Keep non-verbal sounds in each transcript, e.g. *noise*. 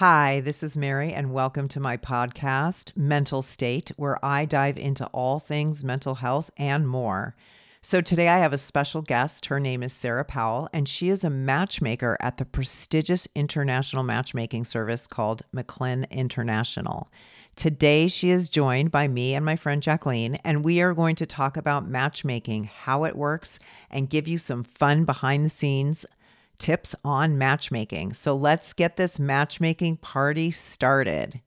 Hi, this is Mary, and welcome to my podcast, Mental State, where I dive into all things mental health and more. So, today I have a special guest. Her name is Sarah Powell, and she is a matchmaker at the prestigious international matchmaking service called MacLynn International. Today, she is joined by me and my friend Jacqueline, and we are going to talk about matchmaking, how it works, and give you some fun behind the scenes tips on matchmaking. So let's get this matchmaking party started.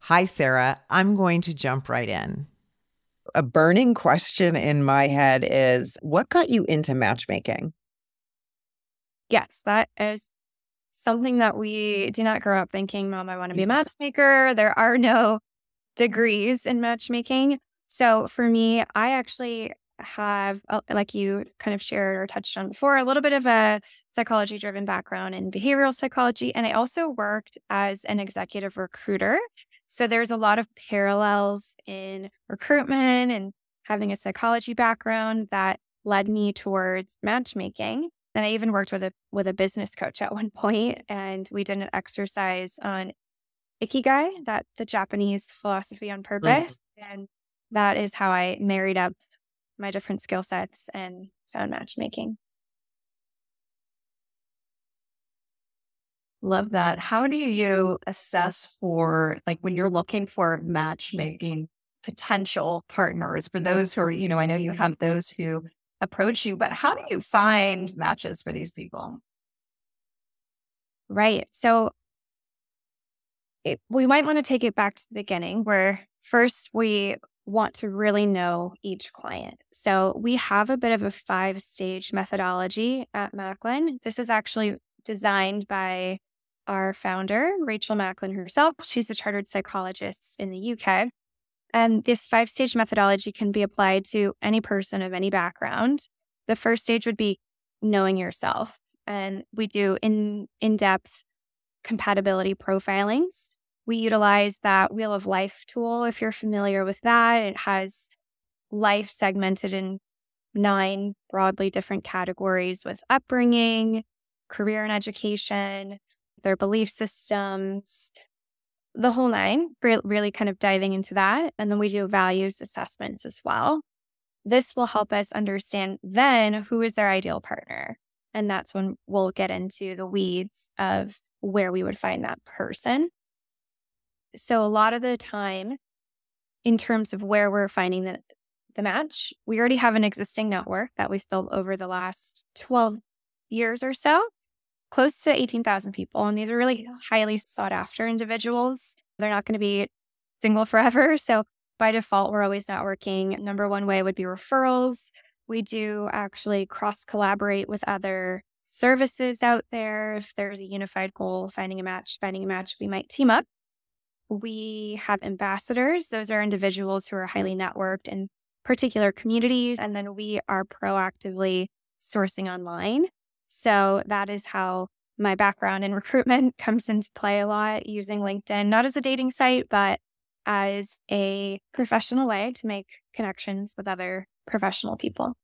Hi, Sarah. I'm going to jump right in. A burning question in my head is what got you into matchmaking? Yes, that is something that we do not grow up thinking, Mom, I want to be a matchmaker. There are no degrees in matchmaking. So for me, I actually have, uh, like you kind of shared or touched on before, a little bit of a psychology driven background in behavioral psychology. And I also worked as an executive recruiter. So there's a lot of parallels in recruitment and having a psychology background that led me towards matchmaking. And I even worked with a with a business coach at one point, and we did an exercise on ikigai, that the Japanese philosophy on mm-hmm. purpose, mm-hmm. and that is how I married up my different skill sets and sound matchmaking. Love that. How do you assess for like when you're looking for matchmaking potential partners for those who are, you know, I know you have those who approach you, but how do you find matches for these people? Right. So it, we might want to take it back to the beginning where first we want to really know each client. So we have a bit of a five stage methodology at MacLynn. This is actually designed by our founder, Rachel MacLynn herself. She's a chartered psychologist in the UK. And this five stage methodology can be applied to any person of any background. The first stage would be knowing yourself. And we do in in depth compatibility profilings. We utilize that Wheel of Life tool if you're familiar with that. It has life segmented in nine broadly different categories with upbringing, career and education, their belief systems, the whole nine, really kind of diving into that. And then we do values assessments as well. This will help us understand then who is their ideal partner. And that's when we'll get into the weeds of where we would find that person. So a lot of the time, in terms of where we're finding the, the match, we already have an existing network that we've built over the last 12 years or so, close to 18,000 people. And these are really highly sought after individuals. They're not going to be single forever. So by default, we're always networking. Number one way would be referrals. We do actually cross collaborate with other services out there. If there's a unified goal, finding a match, finding a match, we might team up. We have ambassadors. Those are individuals who are highly networked in particular communities. And then we are proactively sourcing online. So that is how my background in *laughs* recruitment comes into play a lot using LinkedIn, not as a dating site, but as a professional way to make connections with other professional people.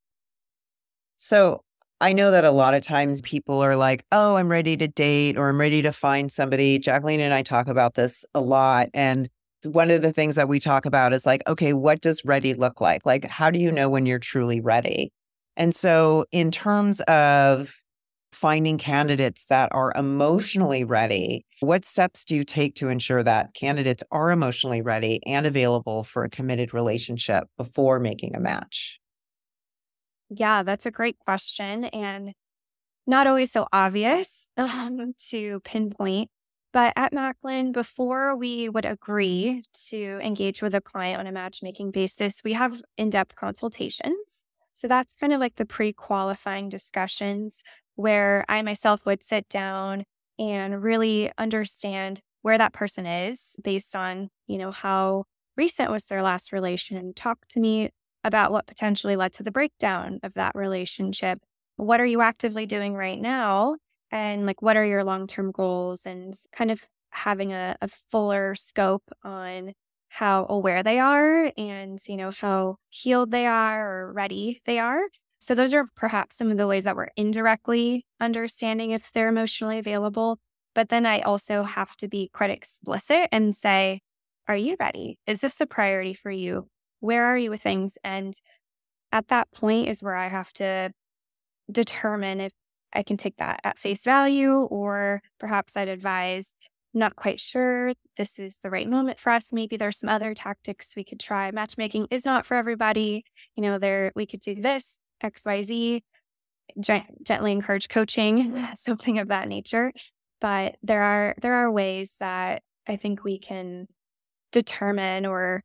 So I know that a lot of times people are like, oh, I'm ready to date or I'm ready to find somebody. Jacqueline and I talk about this a lot. And one of the things that we talk about is like, okay, what does ready look like? Like, how do you know when you're truly ready? And so, in terms of finding candidates that are emotionally ready, what steps do you take to ensure that candidates are emotionally ready and available for a committed relationship before making a match? Yeah, that's a great question and not always so obvious *laughs* um, to pinpoint. But at MacLynn, before we would agree to engage with a client on a matchmaking basis, we have in depth consultations. So that's kind of like the pre qualifying discussions where I myself would sit down and really understand where that person is based on, you know, how recent was their last relation. Talk to me about what potentially led to the breakdown of that relationship. What are you actively doing right now? And like, what are your long term goals? And kind of having a, a fuller scope on how aware they are and, you know, how healed they are or ready they are. So, those are perhaps some of the ways that we're indirectly understanding if they're emotionally available. But then I also have to be quite explicit and say, Are you ready? Is this a priority for you? Where are you with things? And at that point is where I have to determine if I can take that at face value, or perhaps I'd advise, not quite sure this is the right moment for us. Maybe there's some other tactics we could try. Matchmaking is not for everybody. You know, there we could do this, XYZ, gently encourage coaching, *laughs* something of that nature. But there are there are ways that I think we can determine or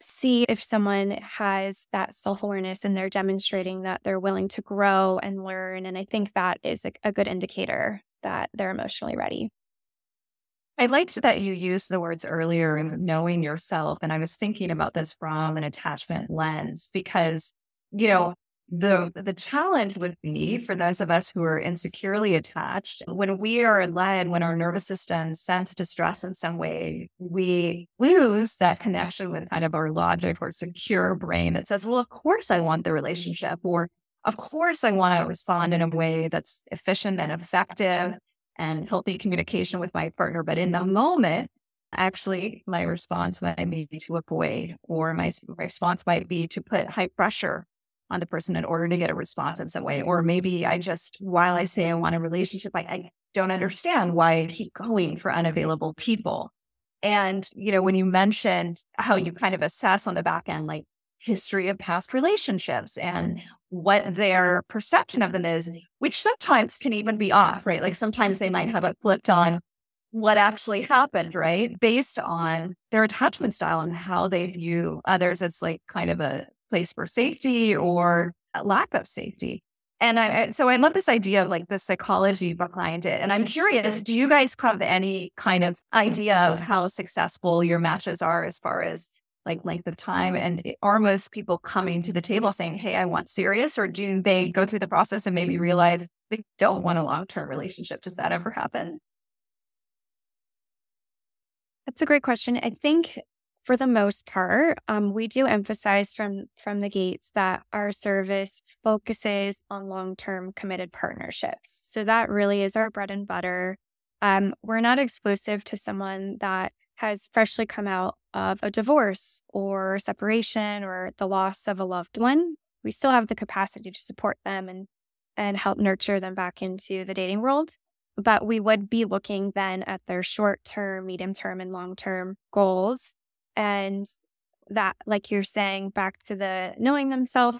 see if someone has that self awareness and they're demonstrating that they're willing to grow and learn. And I think that is a, a good indicator that they're emotionally ready. I liked that you used the words earlier in knowing yourself. And I was thinking about this from an attachment lens because, you know, the the challenge would be for those of us who are insecurely attached when we are led when our nervous system sense distress in some way we lose that connection with kind of our logic or secure brain that says well of course i want the relationship or of course i want to respond in a way that's efficient and effective and healthy communication with my partner. But in the moment actually my response might be to avoid or my response might be to put high pressure on the person in order to get a response in some way. Or maybe I just, while I say I want a relationship, I, I don't understand why I keep going for unavailable people. And, you know, when you mentioned how you kind of assess on the back end, like history of past relationships and what their perception of them is, which sometimes can even be off, right? Like sometimes they might have it flipped on what actually happened, right? Based on their attachment style and how they view others as like kind of a place for safety or lack of safety. And I, so I love this idea of like the psychology behind it. And I'm curious, do you guys have any kind of idea of how successful your matches are as far as like length of time? And are most people coming to the table saying, Hey, I want serious? Or do they go through the process and maybe realize they don't want a long term relationship? Does that ever happen? That's a great question. I think for the most part, um, we do emphasize from from the gates that our service focuses on long term committed partnerships. So that really is our bread and butter. Um, we're not exclusive to someone that has freshly come out of a divorce or separation or the loss of a loved one. We still have the capacity to support them and and help nurture them back into the dating world. But we would be looking then at their short term, medium term, and long term goals and that, like you're saying, back to the knowing themselves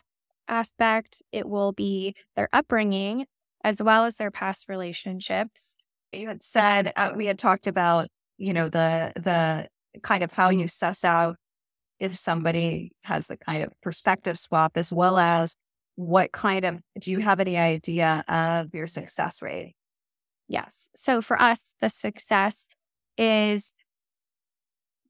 aspect, it will be their upbringing as well as their past relationships. You had said uh, we had talked about, you know, the the kind of how you suss out if somebody has the kind of perspective swap as well as what kind of do you have any idea of your success rate? Yes. So for us, the success is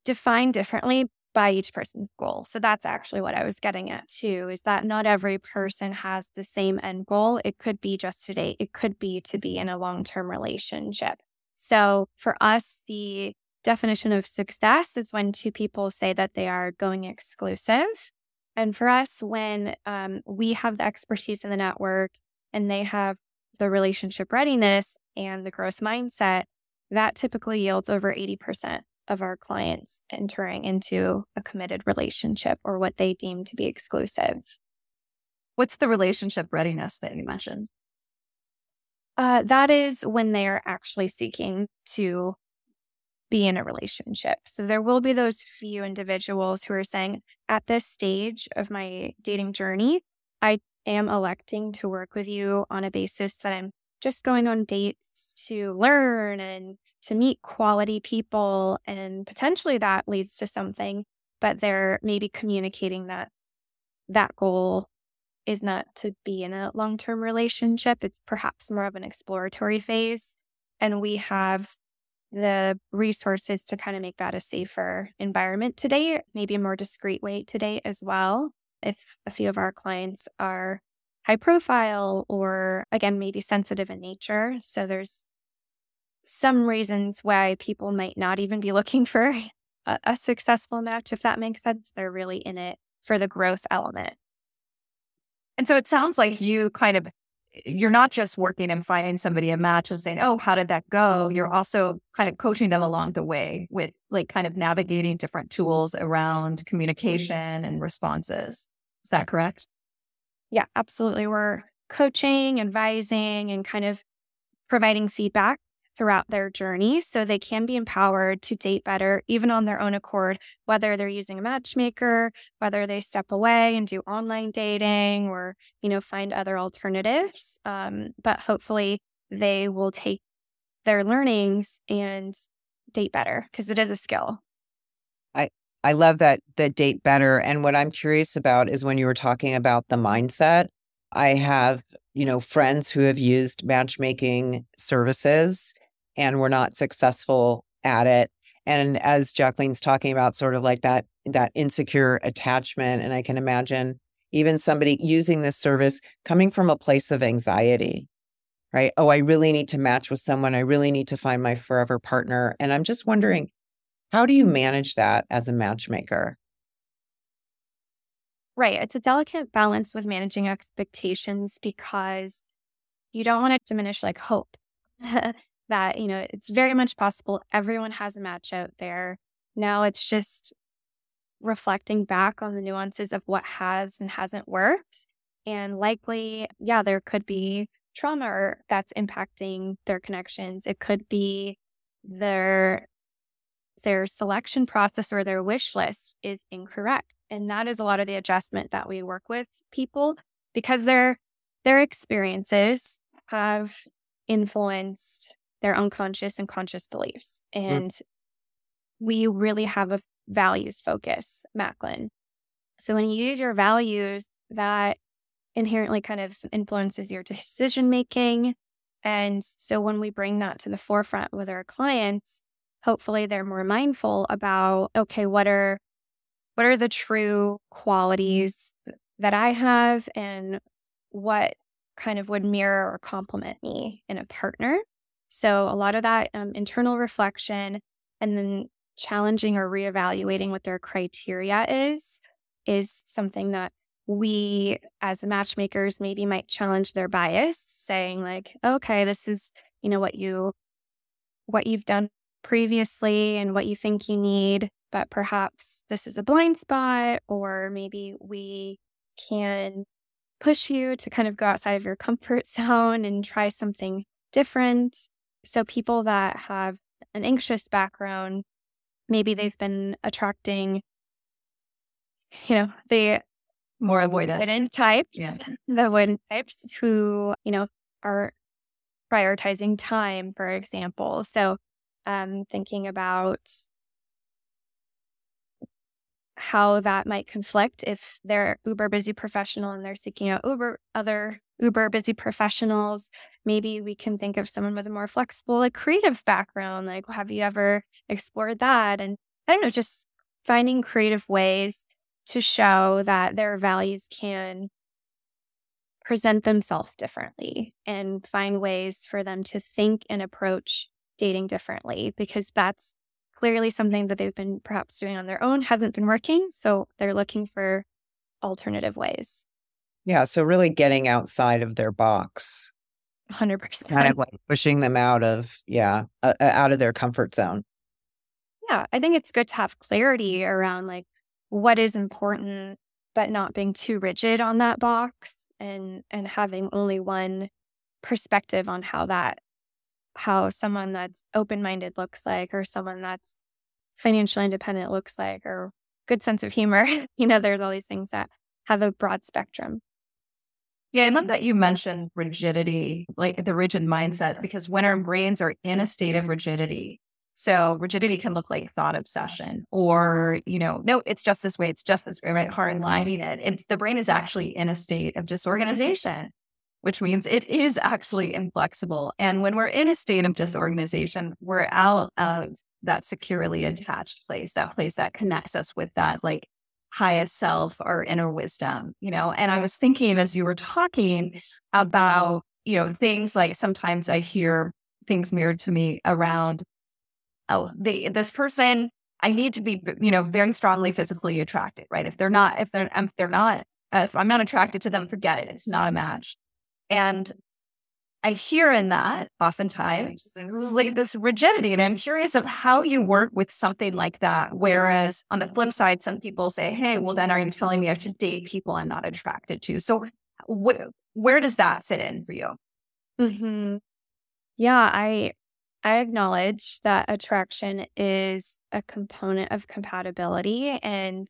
defined differently by each person's goal. So that's actually what I was getting at too is that not every person has the same end goal. It could be just to date, it could be to be in a long term relationship. So for us, the definition of success is when two people say that they are going exclusive. And for us, when um, we have the expertise in the network and they have the relationship readiness and the growth mindset, that typically yields over 80% of our clients entering into a committed relationship or what they deem to be exclusive. What's the relationship readiness that you mentioned? Uh, that is when they are actually seeking to be in a relationship. So there will be those few individuals who are saying, at this stage of my dating journey, I am electing to work with you on a basis that I'm just going on dates to learn and to meet quality people. And potentially that leads to something, but they're maybe communicating that that goal is not to be in a long term relationship. It's perhaps more of an exploratory phase. And we have the resources to kind of make that a safer environment today, maybe a more discreet way today as well. If a few of our clients are high profile or again maybe sensitive in nature so there's some reasons why people might not even be looking *laughs* for a, a, successful match if that makes sense they're really in it for the growth element and so it sounds like you kind of you're not just working and finding somebody a match and saying, "Oh, how did that go?" You're also kind of coaching them along the way with like kind of navigating different tools around mm-hmm. communication and responses. Is that correct? Yeah, absolutely. We're coaching, advising, and kind of providing feedback throughout their journey so they can be empowered to date better, even on their own accord, whether they're using a matchmaker, whether they step away and do online dating or, you know, find other alternatives. Um, but hopefully they will take their learnings and date better because it is a skill. I I love that that date better. And what I'm curious about is when you were talking about the mindset. I have, you know, friends who have used matchmaking services and were not successful at it. And as Jacqueline's talking about sort of like that that insecure attachment and I can imagine even somebody using this service coming from a place of anxiety. Right? Oh, I really need to match with someone. I really need to find my forever partner. And I'm just wondering how do you manage that as a matchmaker? Right. It's a delicate balance with managing expectations because you don't want to diminish like hope *laughs* that, you know, it's very much possible everyone has a match out there. Now it's just reflecting back on the nuances of what has and hasn't worked. And likely, yeah, there could be trauma that's impacting their connections. It could be their their selection process or their wish list is incorrect. And that is a lot of the adjustment that we work with people because their their experiences have influenced their unconscious and conscious beliefs. Mm. And mm. we really have a values focus, MacLynn. So when you use your values, that inherently kind of influences your decision making. And so when we bring that to the forefront with our clients, hopefully they're more mindful about okay, what are what are the true qualities that I have and what kind of would mirror or complement me in a partner. So, a lot of that um, internal reflection and then challenging or reevaluating what their criteria is, is something that we as matchmakers maybe might challenge their bias, saying, like, okay, this is, you know, what you what you've done previously and what you think you need, but perhaps this is a blind spot, or maybe we can push you to kind of go outside of your comfort *laughs* zone and try something different. So, people that have an anxious background, maybe they've been attracting, you know, the more avoidance avoidant types, yeah. *laughs* the avoidant types who, you know, are prioritizing time, for example. So, um, thinking about how that might conflict if they're uber busy professional and they're seeking out uber other uber busy professionals. Maybe we can think of someone with a more flexible like creative background. Like have you ever explored that? And i don't know just finding creative ways to show that their values can present themselves differently and find ways for them to think and approach dating differently because that's clearly something that they've been perhaps doing on their own hasn't been working. So they're looking for alternative ways. Yeah. So really getting outside of their box. 100%. Kind of like pushing them out of, yeah, uh, out of their comfort zone. Yeah. I think it's good to have clarity around like what is important, but not being too rigid on that box and, and having only one perspective on how that how someone that's open minded looks like, or someone that's financially independent looks like, or good sense of humor. *laughs* you know, there's all these things that have a broad spectrum. Yeah, I love that you mentioned rigidity, like the rigid mindset, because when our brains are in a state of rigidity, so rigidity can look like thought obsession or, you know, no, it's just this way, it's just this way, right? Hard lining it. It's the brain is actually in a state of disorganization which means it is actually inflexible. And when we're in a state of disorganization, we're out of that securely attached place, that place that connects us with that like highest self or inner wisdom, you know. And I was thinking as you were talking about, you know, things like sometimes I hear things mirrored to me around, oh, they this person, I need to be, you know, very strongly physically attracted, right? If they're not, if they're if they're not, if I'm not attracted to them, forget it. It's not a match. And I hear in that oftentimes like this rigidity. And I'm curious of how you work with something like that. Whereas on the flip side, some people say, Hey, well, then are you telling me I should date people I'm not attracted to? So wh- where does that fit in for you? Mm-hmm. Yeah, I I acknowledge that attraction is a component of compatibility and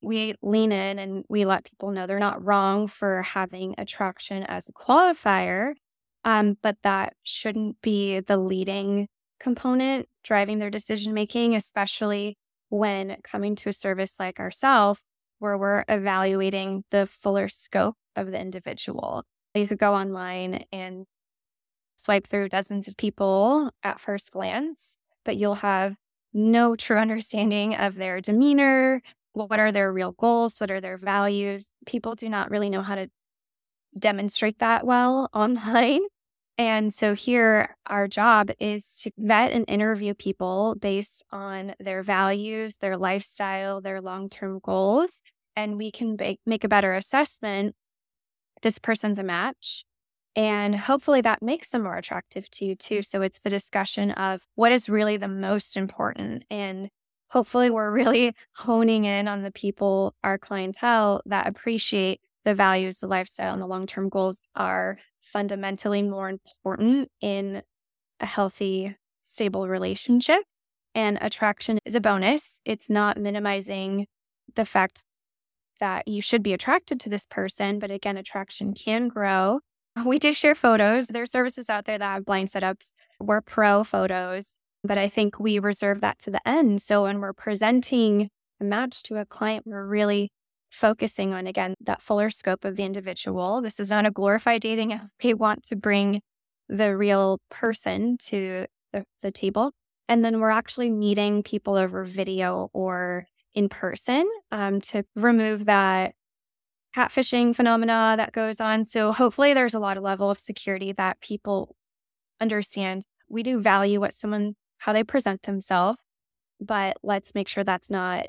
we lean in and we let people know they're not wrong for having attraction as a qualifier, um, but that shouldn't be the leading component driving their decision making, especially when coming to a service like ourselves, where we're evaluating the fuller scope of the individual. You could go online and swipe through dozens of people at first glance, but you'll have no true *laughs* understanding of their demeanor, what are their real goals? What are their values? People do not really know how to demonstrate that well *laughs* online. And so here, our job is to vet and interview people based on their values, their lifestyle, their long term goals. And we can make, make a better assessment. This person's a match. And hopefully that makes them more attractive to you too. So it's the discussion of what is really the most important. And hopefully we're really *laughs* honing in on the people, our clientele that appreciate the values, the lifestyle, and the long term goals are fundamentally more important in a healthy, stable relationship. And attraction is a bonus. It's not minimizing the fact that you should be attracted to this person. But again, attraction can grow. *laughs* We do share photos. There are services out there that have blind setups. We're pro photos. But I think we reserve that to the end. So when we're presenting a match to a client, we're really focusing on, again, that fuller scope of the individual. This is not a glorified dating We want to bring the real person to the, the table. And then we're actually meeting people over video or in person um, to remove that catfishing phenomena that goes on. So hopefully there's a lot of level of security that people understand. We do value what someone how they present themselves, but let's make sure that's not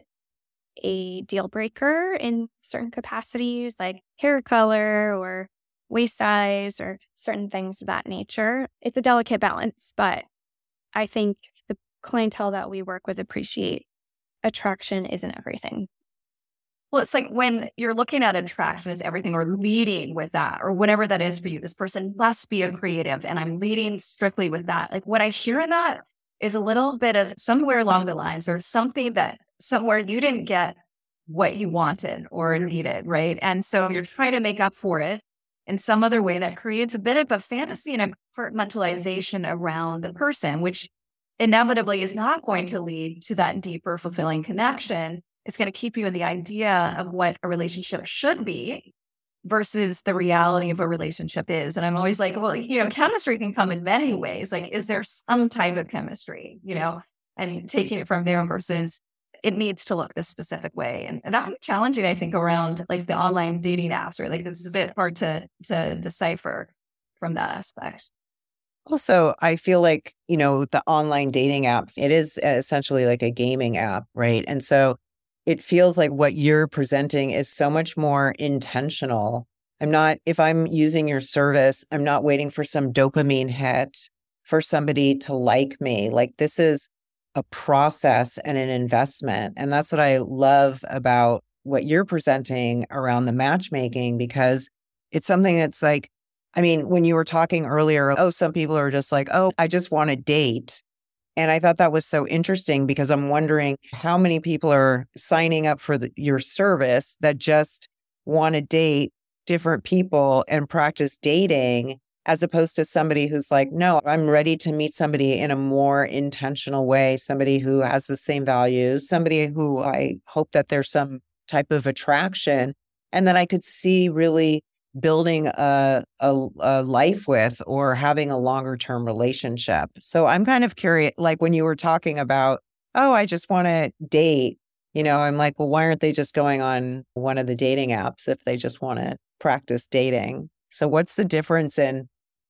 a deal breaker in certain capacities like hair color or waist size or certain things of that nature. It's a delicate balance, but I think the clientele that we work with appreciate attraction isn't everything. Well, it's like when you're looking at attraction as everything or leading with that or whatever that is for you, this person must be a creative and I'm leading strictly with that. Like what I hear in that is a little bit of somewhere along the lines or something that somewhere you didn't get what you wanted or mm-hmm. needed, right? And so you're trying to make up for it in some other way that creates a bit of a fantasy and a compartmentalization around the person, which inevitably is not going to lead to that deeper, fulfilling connection. It's going to keep you in the idea of what a relationship should be versus the reality of a relationship is. And I'm always like, well, you know, chemistry can come in many ways. Like, is there some type of chemistry, you know, and taking it from there versus it needs to look this specific way. And, and that's challenging, I think, around like the online dating apps, right? Like it's a bit hard to to decipher from that aspect. Also, I feel like, you know, the online dating apps, it is uh, essentially like a gaming app, right? And so it feels like what you're presenting is so much more intentional. I'm not, if I'm using your service, I'm not waiting for some dopamine hit for somebody to like me. Like this is a process and an investment. And that's what I love about what you're presenting around the matchmaking because it's something that's like, I mean, when you were talking earlier, oh, some people are just like, oh, I just want a date. And I thought that was so interesting because I'm wondering how many people are signing up for the, your service that just want to date different people and practice dating as opposed to somebody who's like, no, I'm ready to meet somebody in a more intentional way, somebody who has the same values, somebody who I hope that there's some type of attraction. And that I could see really building a, a, a, life with or having a longer term relationship. So I'm kind of curious, like when you were talking about, oh, I just want to date, you know, I'm like, well, why aren't they just going on one of the dating apps if they just want to practice dating? So what's the difference in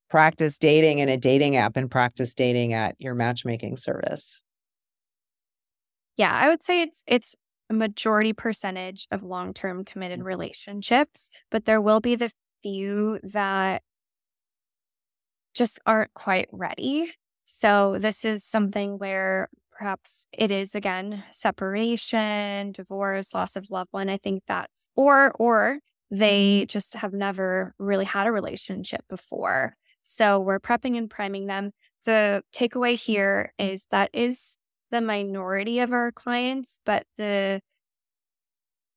practice dating in a dating app and practice dating at your matchmaking service? Yeah, I would say it's it's a majority percentage of long term committed mm. relationships, but there will be the few that just aren't quite ready. So, this is something where perhaps it is again separation, divorce, loss of loved one. I think that's, or, or they mm-hmm. just have never really had a relationship before. So, we're prepping and priming them. The takeaway here is that is the minority of our clients, but the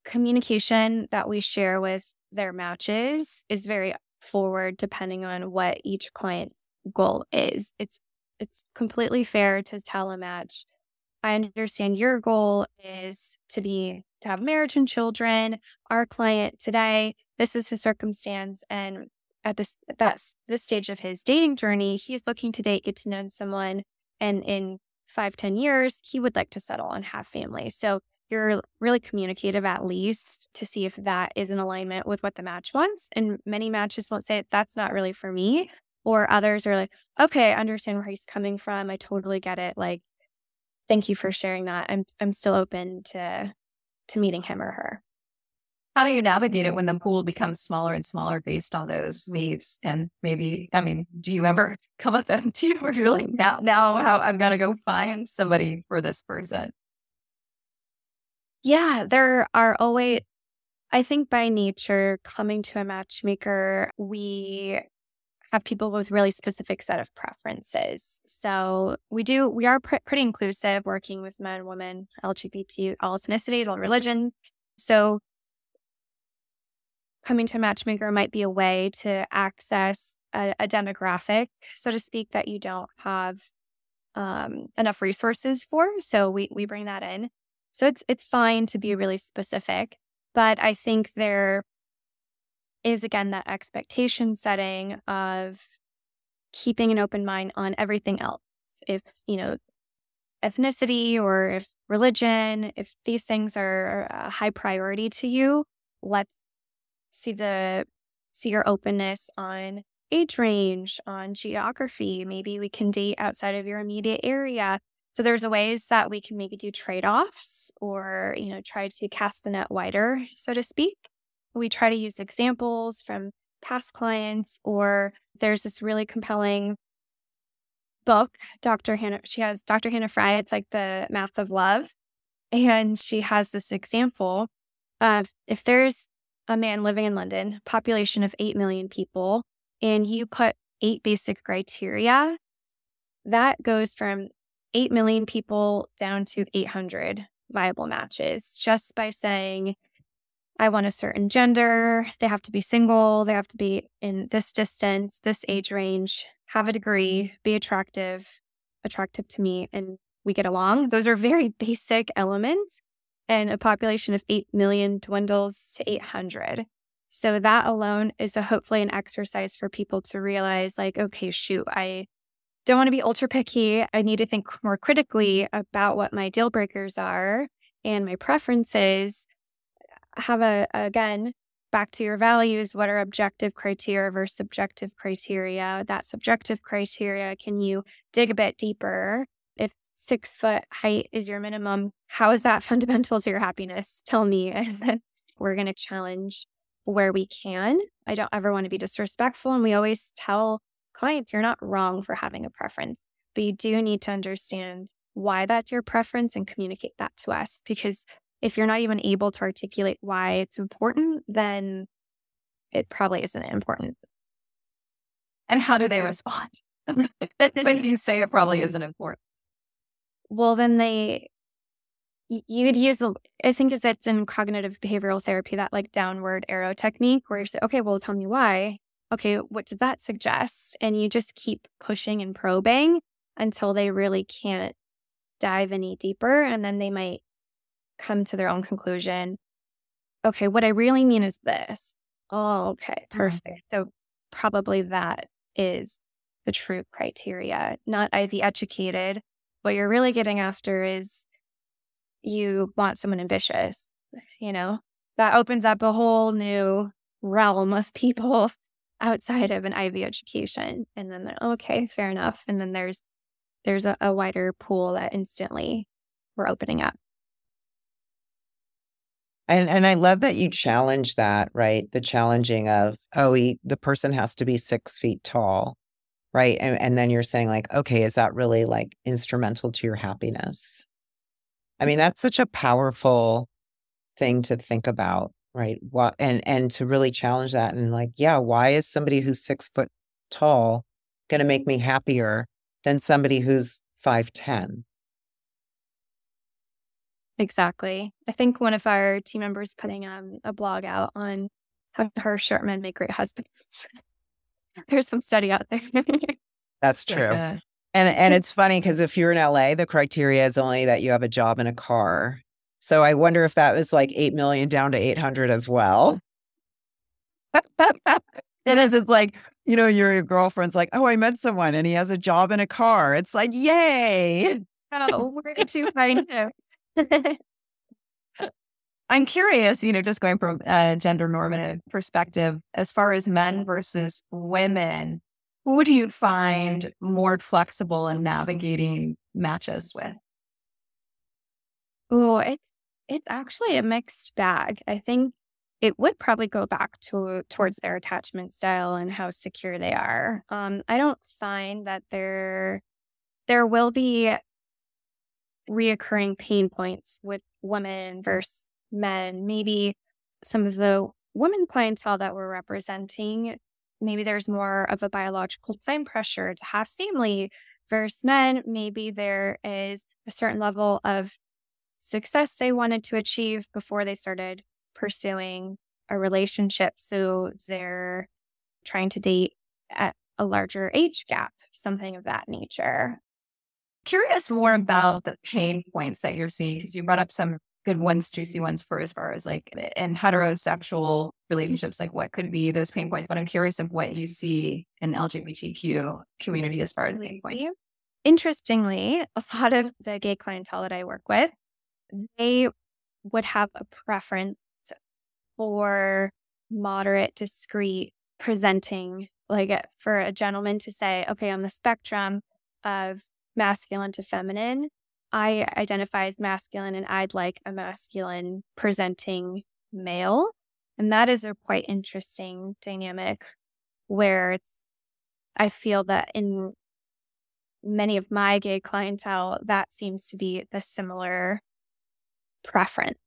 communication that we share with their matches is very forward depending on what each client's goal is. It's it's completely fair to tell a match I understand your goal is to be to have marriage and children. Our client today, this is his circumstance and at this that's this stage of his dating journey, he's looking to date, get to know someone, and in five, ten years, he would like to settle and have family. So you're really communicative at least to see if that is in alignment with what the match wants. And many matches won't say that's not really for me. Or others are like, okay, I understand where he's coming from. I totally get it. Like, thank you for sharing that. I'm I'm still open to to meeting him or her. How do you navigate it when the pool becomes smaller and smaller based on those mm-hmm. needs? And maybe, I mean, do you ever *laughs* come up them to you where you're like, now, now how I'm gonna go find somebody for this person? Yeah, there are always, I think by nature, coming to a matchmaker, we have people with really specific set of preferences. So we do, we are pr- pretty inclusive working with men, women, LGBT, all ethnicities, all religions. So coming to a matchmaker might be a way to access a, a demographic, so to speak, that you don't have um, enough resources for. So we we bring that in. So it's it's fine to be really specific, but I think there is again that expectation setting of keeping an open mind on everything else. If, you know, ethnicity or if religion, if these things are a high priority to you, let's see the see your openness on age range, on geography. Maybe we can date outside of your immediate area. So there's ways that we can maybe do trade-offs or, you know, try to cast the net wider, so to speak. We try to use examples from past clients, or there's this really compelling book, Dr. Hannah, she has Dr. Hannah Fry, it's like the math of love. And she has this example of if there's a man living in London, population of 8 million people, and you put eight basic criteria, that goes from 8 million people down to 800 viable matches just by saying, I want a certain gender, they have to be single, they have to be in this distance, this age range, have a degree, be attractive, attractive to me, and we get along. Those are very basic elements. And a population of 8 million dwindles to 800. So that alone is a hopefully an exercise for people to realize like, okay, shoot, I don't want to be ultra picky. I need to think more critically about what my deal breakers are and my preferences. Have a, again, back to your values. What are objective criteria versus subjective criteria? That subjective criteria, can you dig a bit deeper? Six foot height is your minimum, how is that *laughs* fundamental to your happiness? Tell me. And then we're going to challenge where we can. I don't ever want to be disrespectful. And we always tell clients, you're not wrong for having a preference, but you do need to understand why that's your preference and communicate that to us. Because if you're not even able to articulate why it's important, then it probably isn't important. And how do they respond? *laughs* when you say it probably isn't important. Well, then they, you would use, I think is it's in cognitive behavioral therapy, that like downward arrow technique where you say, okay, well, tell me why okay, what does that suggest? And you just keep pushing and probing until they really can't dive any deeper. And then they might come to their own conclusion. Okay, what I really mean is this. Oh, okay, mm-hmm. perfect. So probably that is the true criteria, not Ivy educated. What you're really getting after is you want someone ambitious, you know, that opens up a whole new realm of people *laughs* outside of an Ivy education. And then they're okay, fair enough. And then there's there's a, a wider pool that instantly we're opening up. And and I love that you challenge that, right? The challenging of, oh, he, the person has to be six feet tall. Right? And, and then you're saying, like, okay, is that really like instrumental to your happiness? I mean, that's such a powerful thing to think about, right? What and and to really challenge that and like, yeah, why is somebody who's six foot tall going to make me happier than somebody who's five ten? Exactly. I think one of our team members putting um, a blog out on how her short men make great husbands. *laughs* *laughs* There's some study out there. *laughs* That's true. and and it's funny because if you're in LA, the criteria is only that you have a job and a car. So I wonder if that was like eight million down to eight hundred as well. *laughs* it is. It's like you know, your girlfriend's like, oh, I met someone and he has a job and a car. It's like, yay! Oh, where did you find him? I'm curious, you know, just going from a gender normative perspective, as far as men versus women, who do you find more flexible in navigating matches with? Oh, it's it's actually a mixed bag. I think it would probably go back to towards their attachment style and how secure they are. Um, I don't find that there there will be reoccurring pain points with women versus men. Maybe some of the women clientele that we're representing, maybe there's more of a biological time pressure to have family versus men. Maybe there is a certain level of success they wanted to achieve before they started pursuing a relationship. So they're trying to date at a larger age gap, something of that nature. Curious more about the pain points that you're seeing because you brought up some good ones, juicy ones for as far as like in heterosexual relationships, like what could be those pain points. But I'm curious of what you see in LGBTQ community as far as pain points. Interestingly, a lot of the gay clientele that I work with, they would have a preference for moderate, discreet presenting, like for a gentleman to say, okay, on the spectrum of masculine to feminine. I identify as masculine and I'd like a masculine presenting male. And that is a quite interesting dynamic where it's, I feel that in many of my gay clientele, that seems to be the similar preference,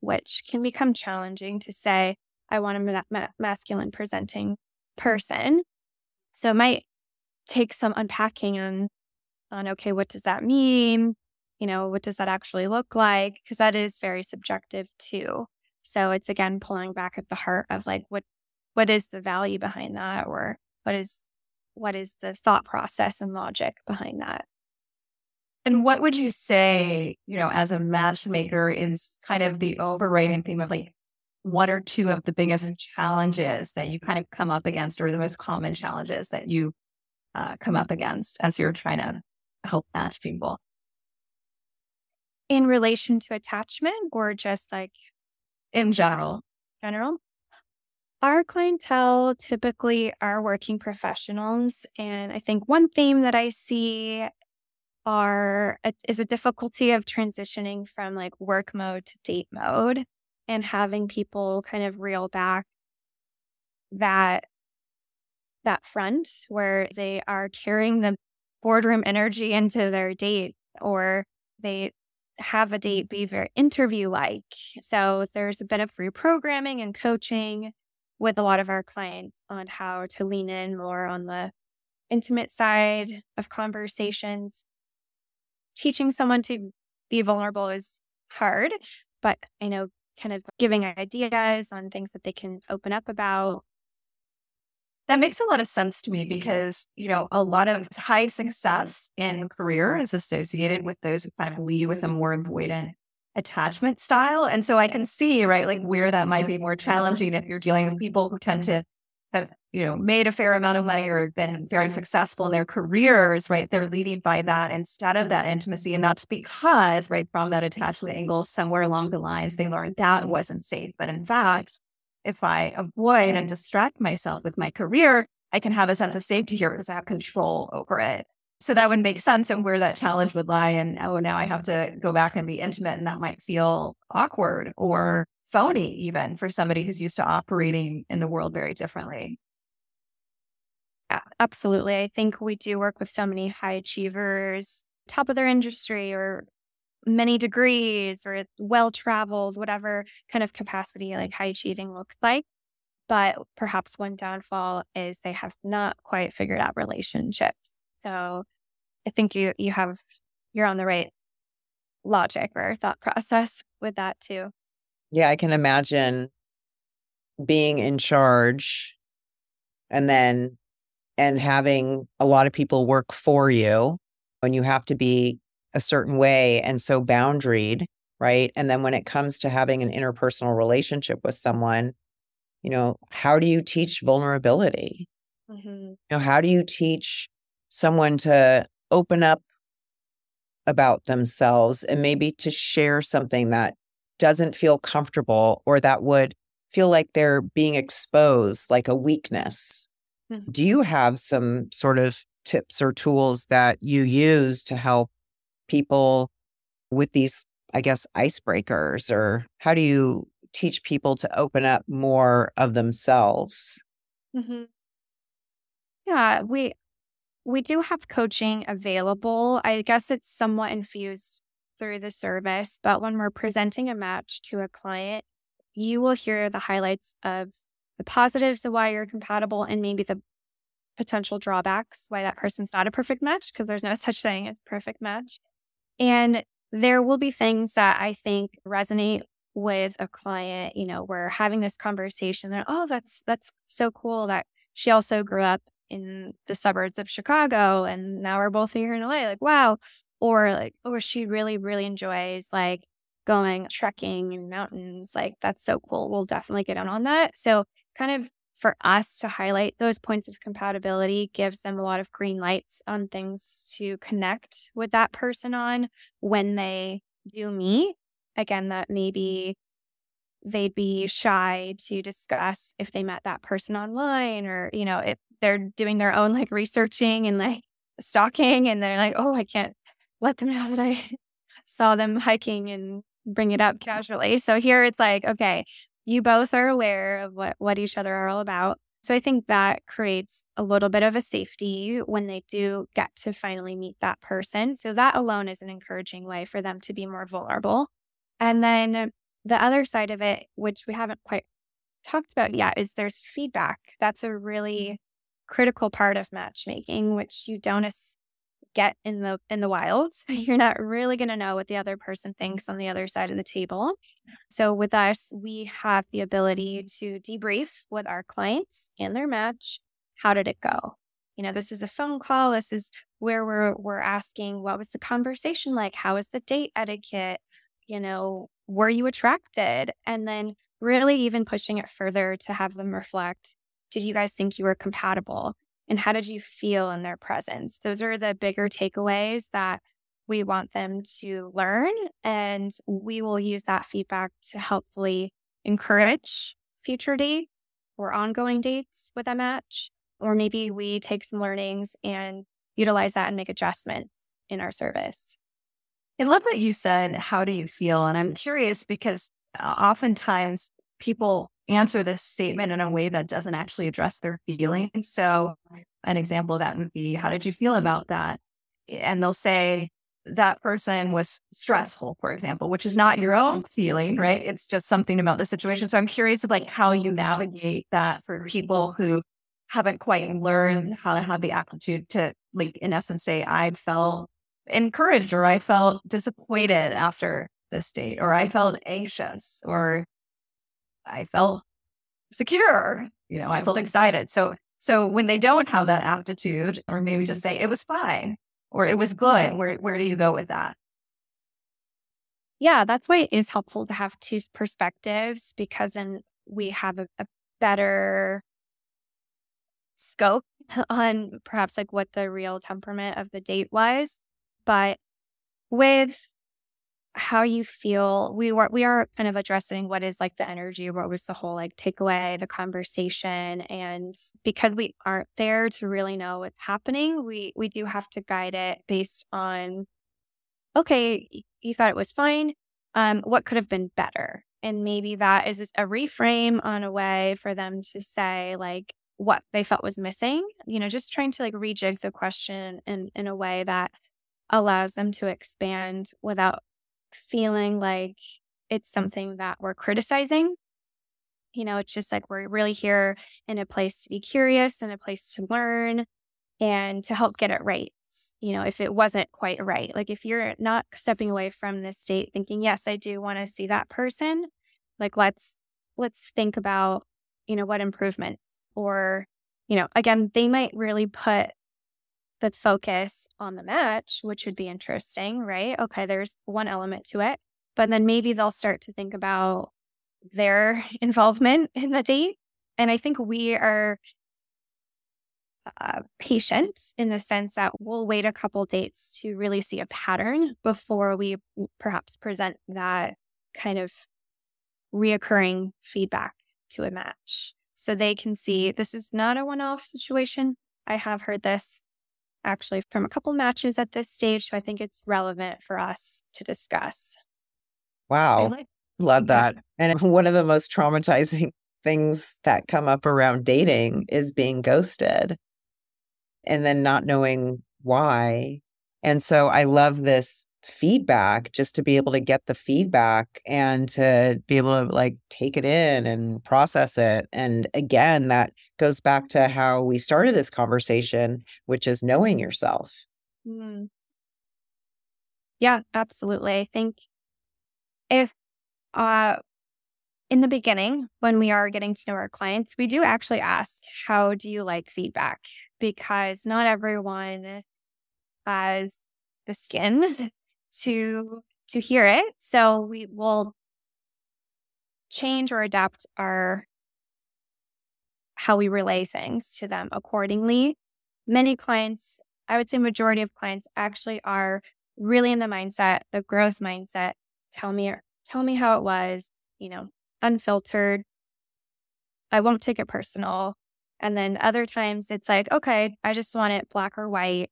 which can become challenging to say, I want a ma- ma- masculine presenting person. So it might take some unpacking on on okay, what does that mean? You know, what does that actually look like? Because that is very subjective too. So it's again pulling back at the heart of like what what is the value behind that or what is what is the thought process and logic behind that? And what would you say, you know, as a matchmaker is kind of the overriding theme of like one or two of the biggest challenges that you kind of come up against or the most common challenges that you uh, come up against as you're trying to help match people? In relation to attachment or just like in general? General. Our clientele typically are working professionals. And I think one theme that I see are uh, is a difficulty of transitioning from like work mode to date mode and having people kind of reel back that that front where they are carrying the boardroom energy into their date or they have a date be very interview like. So there's a bit of reprogramming and coaching with a lot of our clients on how to lean in more on the intimate side of conversations. Teaching someone to be vulnerable is hard, but I know kind of giving ideas on things that they can open up about that makes a lot of sense to me mm-hmm. because, you know, a lot of high success in career is associated with those who kind of lead with a more avoidant attachment style. And so I can see, right, like where that might mm-hmm. be more challenging if you're dealing with people who tend to have, you know, made a fair amount of money or been very mm-hmm. successful in their careers, right? They're leading by that instead of that intimacy. And that's because, right, from that attachment angle, somewhere along the lines, they learned that wasn't safe. But in fact, if I avoid and mm-hmm. distract myself with my career, I can have a sense of safety here because I have control over it. So that would make sense and where that challenge would lie. And oh, now I have to go back and be intimate, and that might feel awkward or phony, even for somebody who's used to operating in the world very differently. Yeah, absolutely. I think we do work with so many high achievers, top of their industry or many degrees or well traveled, whatever kind of capacity like mm. high achieving looks like. But perhaps one downfall is they have not quite figured out relationships. So I think you you have you're on the right logic or thought process with that too. Yeah, I can imagine being in charge and then and having a lot of people work for you when you have to be a certain way and so boundaried, right? And then when it comes to having an interpersonal relationship with someone, you know, how do you teach vulnerability? Mm-hmm. You know, how do you teach someone to open up about themselves and maybe to share something that doesn't feel comfortable or that would feel like they're being exposed like a weakness. Mm-hmm. Do you have some sort of tips or tools that you use to help people with these, I guess, icebreakers? Or how do you teach people to open up more of themselves? Mm-hmm. Yeah, we we do have coaching available. I guess it's somewhat infused through the service, but when we're presenting a match to a client, you will hear the highlights of the positives of why you're compatible and maybe the potential drawbacks why that person's not a perfect match because there's no *laughs* such thing as perfect match. And there will be things that I think resonate with a client, you know, we're having this conversation and oh, that's that's so cool that she also grew up in the suburbs of Chicago and now we're both here in LA. Like, wow. Or like, or oh, she really, really enjoys like going trekking in mountains. Like, that's so cool. We'll definitely get in on that. So kind of for us to highlight those points of compatibility gives them a lot of green lights on things to connect with that person on when they do meet. Again, that maybe they'd be shy to discuss if they met that person online or, you know, if they're doing their own like researching and like stalking and they're like, oh, I can't let them know that I *laughs* saw them hiking and bring it up casually. So here it's like, okay, you both are aware of what, what each other are all about. So I think that creates a little bit of a safety when they do get to finally meet that person. So that alone is an encouraging way for them to be more vulnerable. And then the other side of it, which we haven't quite talked about yet, is there's feedback. That's a really critical part of matchmaking, which you don't get in the in the wilds. *laughs* You're not really going to know what the other person mm-hmm. thinks on the other side of the table. So with us, we have the ability to debrief with our clients and their match. How did it go? You know, this is a phone call. This is where we're we're asking what was the conversation like? How was the date etiquette? You know, were you attracted? And then really even pushing it further to have them reflect, did you guys think you were compatible? And how did you feel in their presence? Those are the bigger takeaways that we want them to learn. And we will use that feedback to helpfully encourage future dates or ongoing dates with a match. Or maybe we take some learnings and utilize that and make adjustments in our service. I love that you said, How do you feel? And I'm curious because uh, oftentimes people answer this statement in a way that doesn't actually address their feelings. So, an example that would be, How did you feel mm-hmm. about that? And they'll say, that person was stressful, for example, which is not your mm-hmm. own feeling, right? It's just something about the situation. So I'm curious of like how you navigate that for people who haven't quite learned how to have the aptitude to like in essence say, I felt encouraged or I felt disappointed after this date, or I felt anxious, or I felt secure. You know, I felt excited. So, so when they don't have that aptitude, or maybe just say it was fine or it was good, where where do you go with that? Yeah, that's why it is helpful to have two perspectives because then we have a, a better scope *laughs* on perhaps like what the real temperament of the date was. But with how you feel we were we are kind of addressing what is like the energy what was the whole like takeaway the conversation and because we aren't there to really know what's happening we we do have to guide it based on okay you thought it was fine um what could have been better and maybe that is a reframe on a way for them to say like what they felt was missing. You know, just trying to like rejig the question in, in a way that allows them to expand without feeling like it's something that we're criticizing. You know, it's just like we're really here in a place to be curious and a place to learn and to help get it right. You know, if it wasn't quite right, like if you're not stepping away from this state thinking, yes, I do want to see that person, like let's let's think about, you know, what improvements or, you know, again, they might really put the focus on the match, which would be interesting, right? Okay, there's one element to it. But then maybe they'll start to think about their *laughs* involvement in the date. And I think we are uh, patient in the sense that we'll wait a couple dates to really see a pattern before we perhaps present that kind of reoccurring feedback to a match. So they can see this is not a one off situation. I have heard this actually from a couple matches at this stage. So I think it's relevant for us to discuss. Wow. Like- Love that. And *laughs* one of the most traumatizing things that come up around dating is being ghosted and then not knowing why. And so I love this feedback just to be able to get the feedback and to be able to like take it in and process it. And again, that goes back to how we started this conversation, which is knowing yourself. Mm. Yeah, absolutely. I think if uh in the beginning, when we are getting to know our clients, we do actually ask, How do you like feedback? Because not everyone has the skin *laughs* to to hear it. So we will change or adapt our how we relay things to them accordingly. Many clients, I would say majority of clients actually are really in the mindset, the growth mindset. Tell me tell me how it was, you know, unfiltered. I won't take it personal. And then other times it's like, okay, I just want it black or white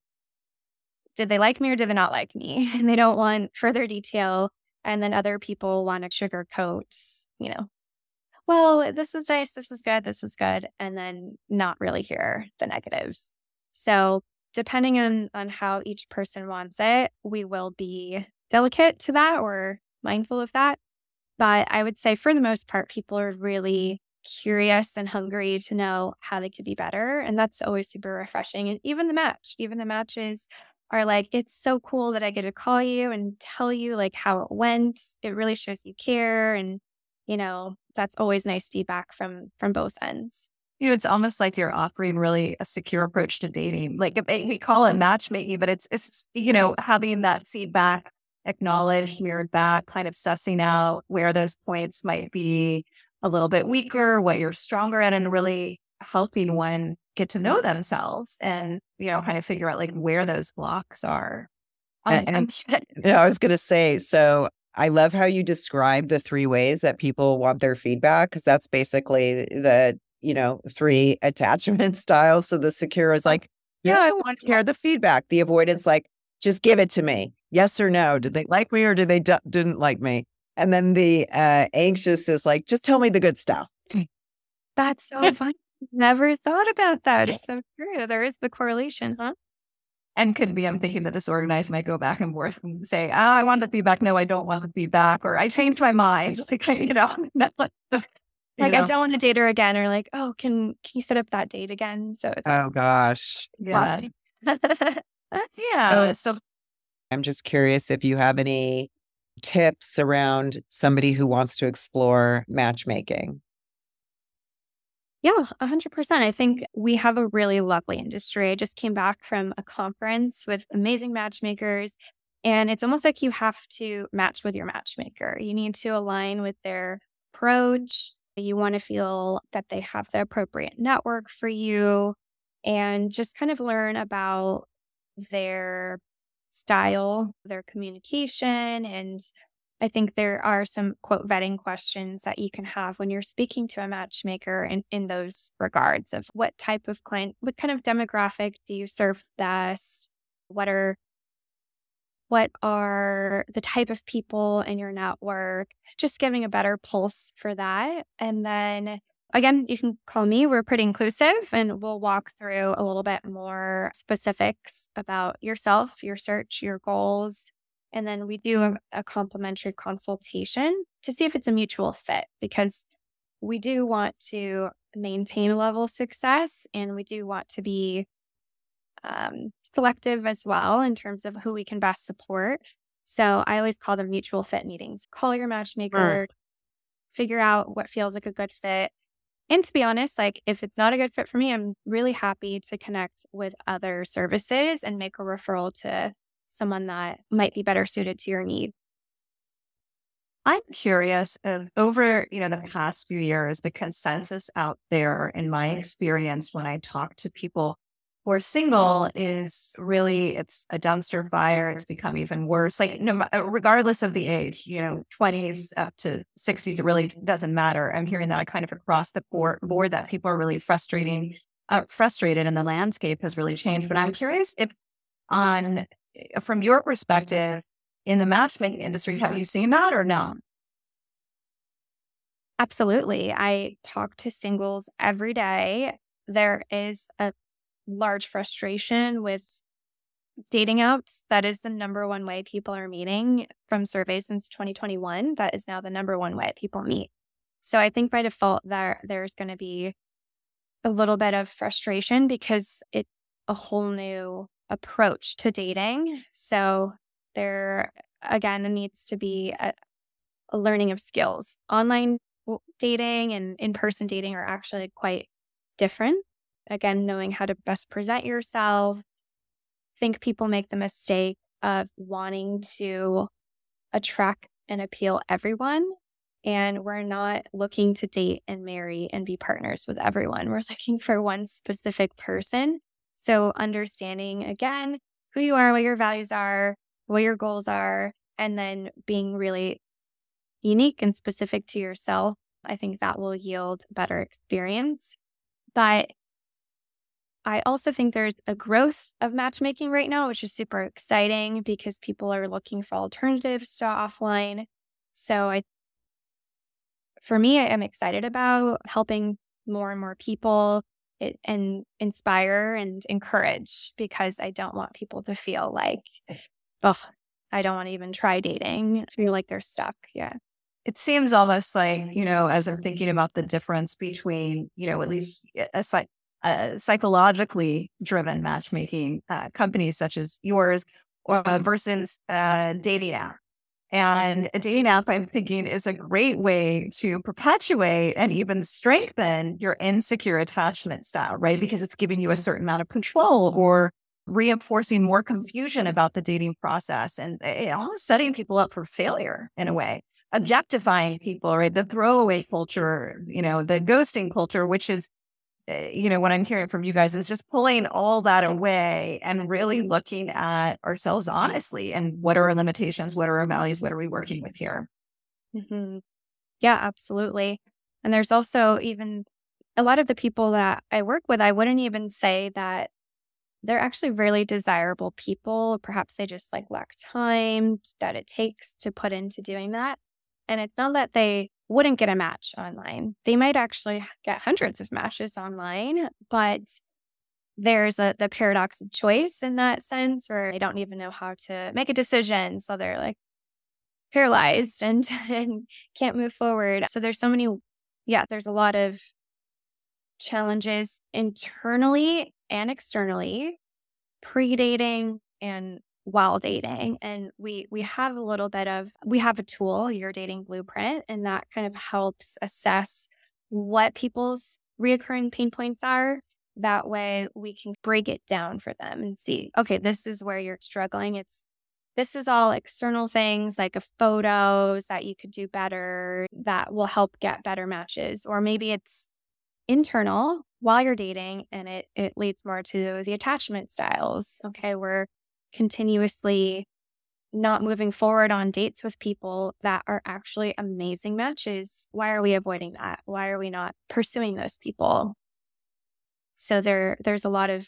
did they like me or did they not like me? *laughs* And they don't want further detail. And then other people want to sugarcoat, you know, well, this is nice, this is good, this is good, and then not really hear the negatives. So depending on on how each person wants it, we will be delicate to that or mindful of that. But I would say for the most part, people are really curious and hungry to know how they could be better. And that's always super refreshing. And even the match, even the matches are like, it's so cool that I get to call you and tell you like how it went. It really shows you care. And, you know, that's always nice feedback from from both ends. You know, it's almost like you're offering really a secure approach to dating. Like we call it matchmaking, but it's it's you know having that feedback acknowledged, mirrored back, kind of sussing out where those points might be a little bit weaker, what you're stronger at, and really helping one get to know themselves and you know kind of figure out like where those blocks are and, and you know, i was going to say so i love how you describe the three ways that people want their feedback because that's basically the you know three attachment *laughs* styles so the secure is like yeah i want to hear the feedback. The avoidance like just give it to me. Yes or no did they like me or did they d- didn't like me? And then the uh, anxious is like just tell me the good stuff. *laughs* That's so *laughs* fun Never thought about that. It's so true. There is the correlation, huh? And could be I'm thinking the disorganized might go back and forth and say, oh, I want the feedback. No, I don't want the feedback. Or I changed my mind. *laughs* Like, you know, *laughs* like *laughs* know. I don't want to date her again. Or like, oh, can can you set up that date again? So it's Oh gosh. Yeah. yeah. So I'm just curious if you have any tips around somebody who wants to explore matchmaking. Yeah, 100%. I think we have a really lovely industry. I just came back from a conference with amazing matchmakers, and it's almost like you have to match with your matchmaker. You need to align with their approach. You want to feel that they have the appropriate network for you and just kind of learn about their style, their communication, and I think there are some quote vetting questions that you can have when you're speaking to a matchmaker in, in those regards of what type of client, what kind of demographic do you serve best? What are what are the type of people in your network? Just giving a better pulse for that. And then again, you can call me. We're pretty inclusive and we'll walk through a little bit more specifics about yourself, your search, your goals. And then we do a, a complimentary consultation to see if it's a mutual fit because we do want to maintain a level of success and we do want to be um, selective as well in terms of who we can best support. So I always call them mutual fit meetings. Call your matchmaker, figure out what feels like a good fit. And to be honest, like if it's not a good fit for me, I'm really happy to connect with other services and make a referral to someone that might be better suited to your need. I'm curious of over, you know, the past few years, the consensus out there in my mm-hmm. experience when I talk to people who are single is really it's a dumpster fire. It's become even worse. Like no, uh, regardless of the age, you know, mm-hmm. 20s up to 60s, it really doesn't matter. I'm hearing that kind of across the board, mm-hmm. board that people are really frustrating, uh, frustrated, and the landscape has really changed. But I'm curious if, on Eh, from your perspective, in the matchmaking industry. Have you seen that or no? Absolutely. I talk to singles every day. There is a large frustration with dating apps. That is the number one way people are meeting from surveys since 2021. That is now the number one way people meet. So I think by default there there's going to be a little bit of frustration because it's a whole new approach to dating. So there again needs to be a, a learning of skills. Online dating and in-person dating are actually quite different. Again, knowing how to best present yourself. Think people make the mistake of wanting to attract and appeal everyone. And we're not looking to date and marry and be partners with everyone. We're *laughs* looking for one specific person. So, understanding again who you are, what your values are, what your goals are, and then being really unique and specific to yourself. I think that will yield better experience. But I also think there's a growth of matchmaking right now, which is super exciting because people are looking for alternatives to offline. So I for me, I am excited about helping more and more people and inspire and encourage because I don't want people to feel like oh, I don't want to even try dating. Feel like they're stuck. Yeah. It seems almost like, you know, as I'm thinking about the difference between, you know, at least a, a psychologically driven matchmaking uh, companies such as yours or, uh, versus uh, dating app. And a dating app, I'm thinking, is a great way to perpetuate and even strengthen your insecure attachment style, right? Because it's giving you a certain amount of control or reinforcing more confusion about the dating process and eh, almost setting people up for failure in a way, objectifying people, right? The throwaway culture, you know, the ghosting culture, which is, eh, you know, what I'm hearing from you guys is just pulling all that away and really looking at ourselves honestly and what are our limitations? What are our values? What are we working with here? Mm-hmm. Yeah, absolutely. And there's also even a lot of the people that I work with, I wouldn't even say that they're actually really desirable people. Perhaps they just like lack time that it takes to put into doing that. And it's not that they wouldn't get a match online. They might actually get hundreds of matches online, but there's a the paradox of choice in that sense where they don't even know how to make a decision. So they're like paralyzed and, *laughs* and can't move forward. So there's so many yeah, there's a lot of challenges internally and externally, pre-dating and while dating and we we have a little bit of we have a tool your dating blueprint and that kind of helps assess what people's reoccurring pain points are. That way we can break it down for them and see okay this is where you're struggling. It's this is all external things like a photos that you could do better that will help get better matches or maybe it's internal while you're dating and it it leads more to the attachment styles. Okay we're continuously not moving forward on dates with people that are actually amazing matches why are we avoiding that? Why are we not pursuing those people? So there there's a lot of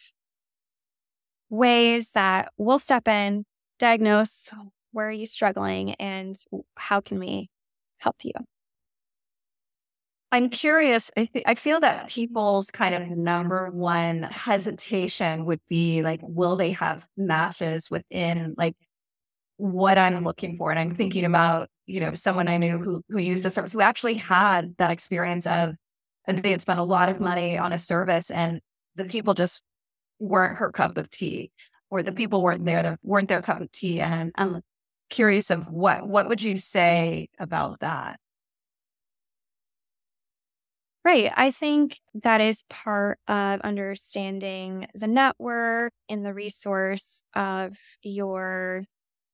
ways that we'll step in diagnose where are you struggling and how can we help you I'm curious. I, th- I feel that people's kind of number one hesitation would be like, will they have matches within like what I'm looking for? And I'm thinking about, you know, someone I knew who, who used a service who actually had that experience of they had spent a lot of money on a service and the people just weren't her cup of tea or the people weren't there that weren't their cup of tea. And I'm curious of what what would you say about that? Right. I think that is part of understanding the network and the resource of your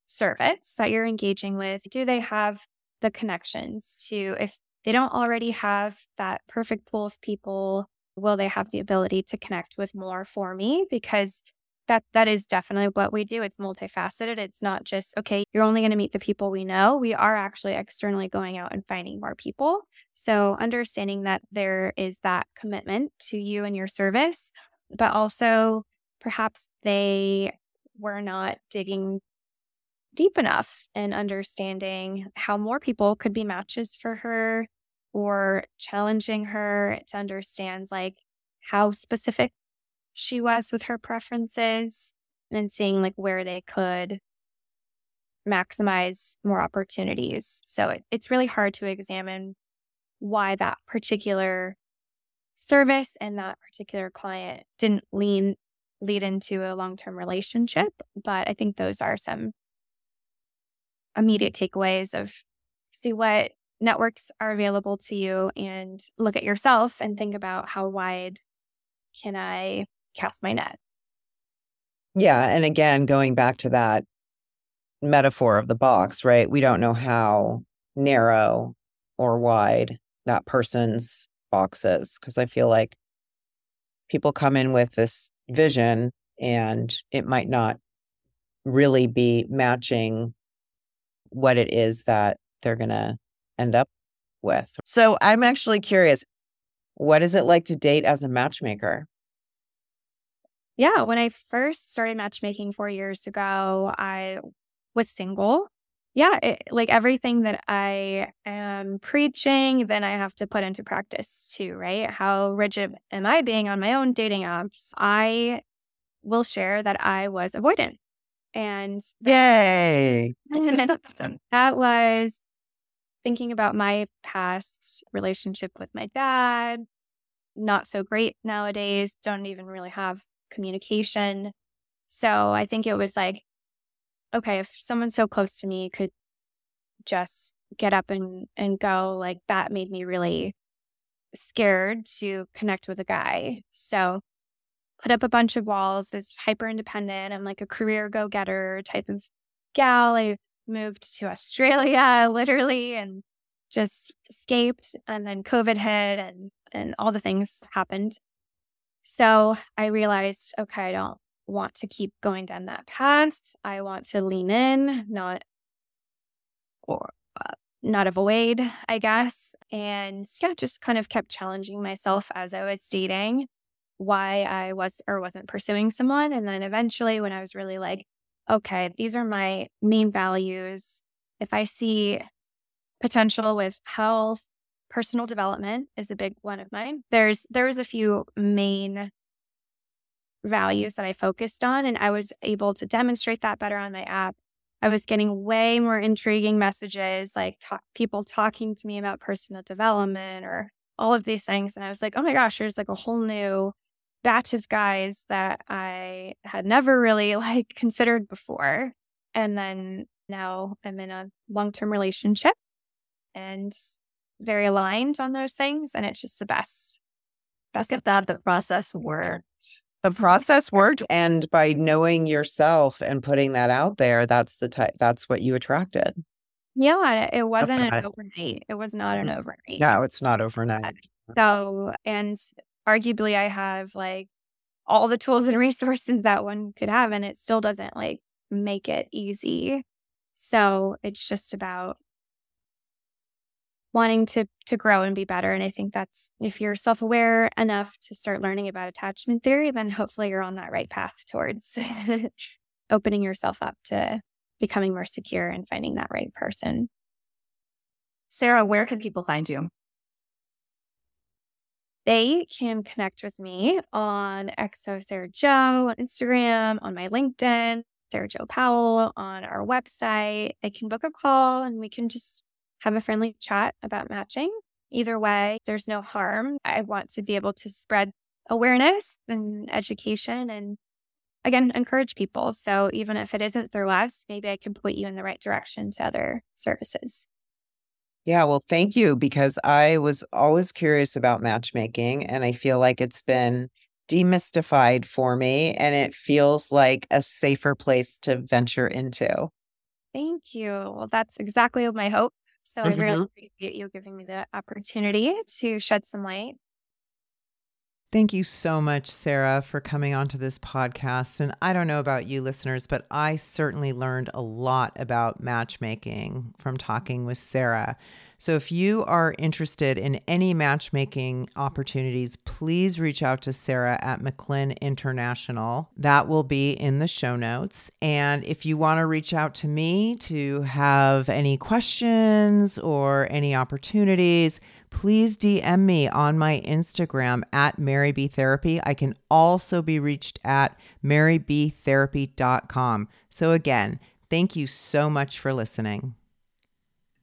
service that you're engaging with. Do they have the connections to, if they don't already have that perfect pool of people, will they have the ability to connect with more for me? Because that that is definitely what we do. It's multifaceted. It's not just okay, you're only going to meet the people we know. We are actually externally going out and finding more people. So understanding that there is that commitment to you and your service, but also perhaps they were not digging deep enough in understanding how more people could be matches for her or challenging her to understand like how specific she was with her preferences and seeing like where they could maximize more opportunities. So it, it's really hard to examine why that particular service and that particular client didn't lean lead into a long-term relationship, but I think those are some immediate takeaways of see what networks are available to you and look at yourself and think about how wide can I cast my net. Yeah. And again, going back to that metaphor of the box, right? We don't know how narrow or wide that person's box is because I feel like people come in with this vision and it might not really be matching what it is that they're going to end up with. So I'm actually curious what is it like to date as a matchmaker? Yeah, when I first started matchmaking four years ago, I was single. Yeah, it, like everything that I am preaching, then I have to put into practice too, right? How rigid am I being on my own dating apps? I will share that I was avoidant. And yay, *laughs* that was thinking about my past relationship with my dad, not so great nowadays, don't even really have communication. So I think it was like, okay, if someone so close to me could just get up and, and go, like that made me really scared to connect with a guy. So put up a bunch of walls, this hyper independent. I'm like a career go getter type of gal. I moved to Australia *laughs* literally and just escaped. And then COVID hit and, and all the things happened. So I realized, okay, I don't want to keep going down that path. I want to lean in, not or uh, not avoid, I guess. And yeah, just kind of kept challenging myself as I was dating why I was or wasn't pursuing someone. And then eventually, when I was really like, okay, these are my main values. If I see potential with health, personal development is a big one of mine. There's there was a few main values that I focused on and I was able to demonstrate that better on my app. I was getting way more intriguing messages like talk, people talking to me about personal development or all of these things and I was like, "Oh my gosh, there's like a whole new batch of guys that I had never really like considered before." And then now I'm in a long-term relationship and very aligned on those things. And it's just the best. Best of that the process worked. The process worked. And by knowing yourself and putting that out there, that's the type that's what you attracted. Yeah, it wasn't okay. an overnight. It was not an mm. overnight. No, it's not overnight. So, and arguably, I have like all the tools and *laughs* resources that one could have, and it still doesn't like make it easy. So, it's just about wanting to to grow and be better and i think that's if you're self-aware enough to start learning about attachment theory then hopefully you're on that right path towards *laughs* opening yourself up to becoming more secure and finding that right person sarah where can people find you they can connect with me on XO Sarah Joe on Instagram, on my LinkedIn, Sarah Joe Powell on our website. They can book a call and we can just have a friendly chat about matching. Either way, there's no harm. I want to be able to spread awareness and education and again encourage people. So even if it isn't through us, maybe I can point you in the right direction to other services. Yeah, well, thank you because I was always curious about matchmaking and I feel like it's been demystified for me and it feels like a safer place to venture into. Thank you. Well, that's exactly my hope. So mm-hmm. I really appreciate you giving me the opportunity to shed some light. Thank you so much, Sarah, for coming onto this podcast. And I don't know about you listeners, but I certainly learned a lot about matchmaking from talking with Sarah. So if you are interested in any matchmaking opportunities, please reach out to Sarah at MacLynn International. That will be in the show notes. And if you want to reach out to me to have any questions or any opportunities, please DM me on my Instagram at Mary B Therapy. I can also be reached at marybtherapy.com. So again, thank you so much for listening.